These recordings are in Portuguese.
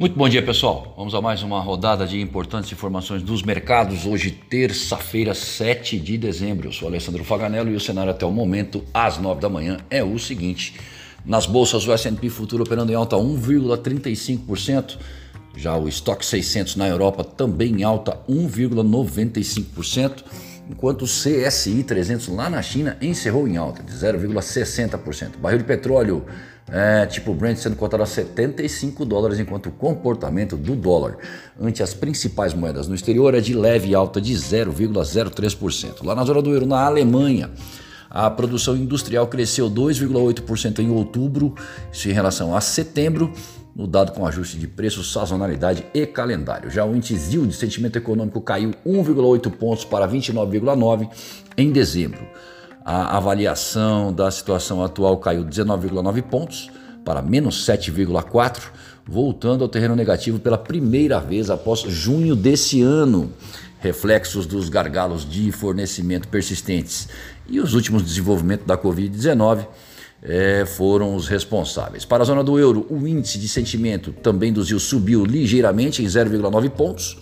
Muito bom dia, pessoal. Vamos a mais uma rodada de importantes informações dos mercados. Hoje, terça-feira, 7 de dezembro. Eu sou Alessandro Faganello e o cenário até o momento, às 9 da manhã, é o seguinte: nas bolsas, o S&P futuro operando em alta 1,35%. Já o estoque 600 na Europa também em alta 1,95%, enquanto o CSI 300 lá na China encerrou em alta de 0,60%. Barril de petróleo é, tipo Brent sendo cotado a 75 dólares, enquanto o comportamento do dólar ante as principais moedas no exterior é de leve alta de 0,03%. Lá na zona do euro, na Alemanha, a produção industrial cresceu 2,8% em outubro, isso em relação a setembro, no dado com ajuste de preço, sazonalidade e calendário. Já o índice de sentimento econômico caiu 1,8 pontos para 29,9 em dezembro. A avaliação da situação atual caiu 19,9 pontos para menos 7,4, voltando ao terreno negativo pela primeira vez após junho desse ano. Reflexos dos gargalos de fornecimento persistentes e os últimos desenvolvimentos da Covid-19 é, foram os responsáveis. Para a zona do euro, o índice de sentimento também do ZIL subiu ligeiramente em 0,9 pontos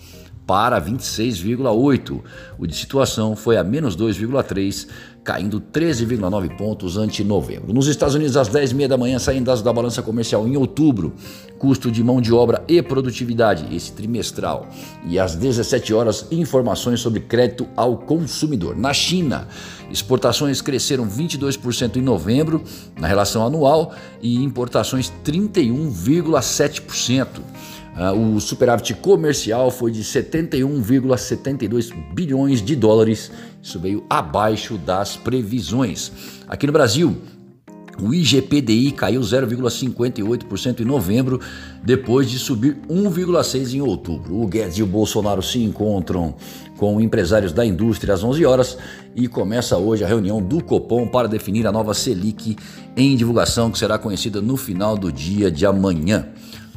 para 26,8. O de situação foi a menos 2,3, caindo 13,9 pontos ante novembro. Nos Estados Unidos, às 10h30 da manhã, saem dados da balança comercial em outubro, custo de mão de obra e produtividade, esse trimestral. E às 17 horas, informações sobre crédito ao consumidor. Na China, exportações cresceram 22% em novembro, na relação anual, e importações 31,7%. Uh, o superávit comercial foi de 71,72 bilhões de dólares. Isso veio abaixo das previsões. Aqui no Brasil, o IGPDI caiu 0,58% em novembro, depois de subir 1,6% em outubro. O Guedes e o Bolsonaro se encontram com empresários da indústria às 11 horas e começa hoje a reunião do Copom para definir a nova Selic em divulgação que será conhecida no final do dia de amanhã.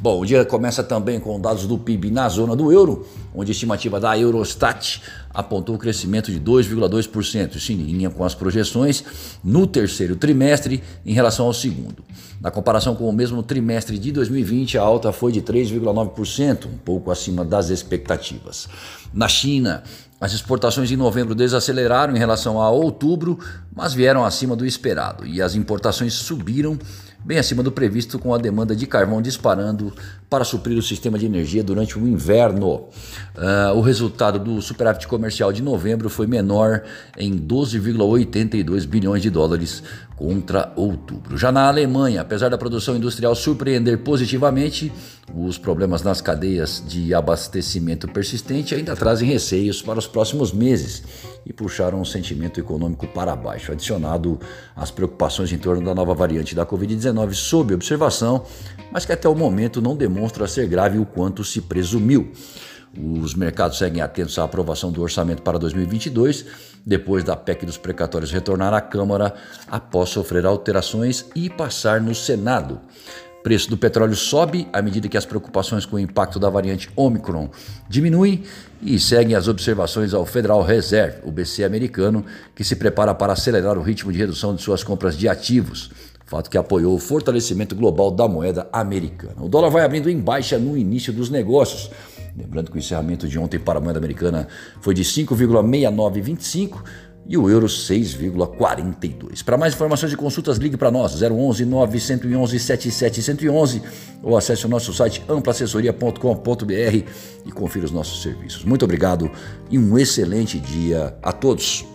Bom, o dia começa também com dados do PIB na zona do euro, onde a estimativa da Eurostat apontou o crescimento de 2,2%, isso em linha com as projeções no terceiro trimestre em relação ao segundo. Na comparação com o mesmo trimestre de 2020, a alta foi de 3,9%, um pouco acima das expectativas. Na China, as exportações em novembro desaceleraram em relação a outubro, mas vieram acima do esperado e as importações subiram bem acima do previsto, com a demanda de carvão disparando para suprir o sistema de energia durante o inverno. Uh, o resultado do superávit comercial de novembro foi menor em 12,82 bilhões de dólares contra outubro. Já na Alemanha, apesar da produção industrial surpreender positivamente, os problemas nas cadeias de abastecimento persistente ainda trazem receios para os próximos meses e puxaram o sentimento econômico para baixo, adicionado às preocupações em torno da nova variante da Covid-19 sob observação, mas que até o momento não demonstra ser grave o quanto se presumiu. Os mercados seguem atentos à aprovação do orçamento para 2022, depois da PEC dos precatórios retornar à Câmara após sofrer alterações e passar no Senado. Preço do petróleo sobe à medida que as preocupações com o impacto da variante Omicron diminuem e seguem as observações ao Federal Reserve, o BC americano, que se prepara para acelerar o ritmo de redução de suas compras de ativos, fato que apoiou o fortalecimento global da moeda americana. O dólar vai abrindo em baixa no início dos negócios. Lembrando que o encerramento de ontem para a moeda americana foi de 5,6925 e o euro 6,42. Para mais informações e consultas, ligue para nós 011 911 7711 ou acesse o nosso site amplaassessoria.com.br e confira os nossos serviços. Muito obrigado e um excelente dia a todos.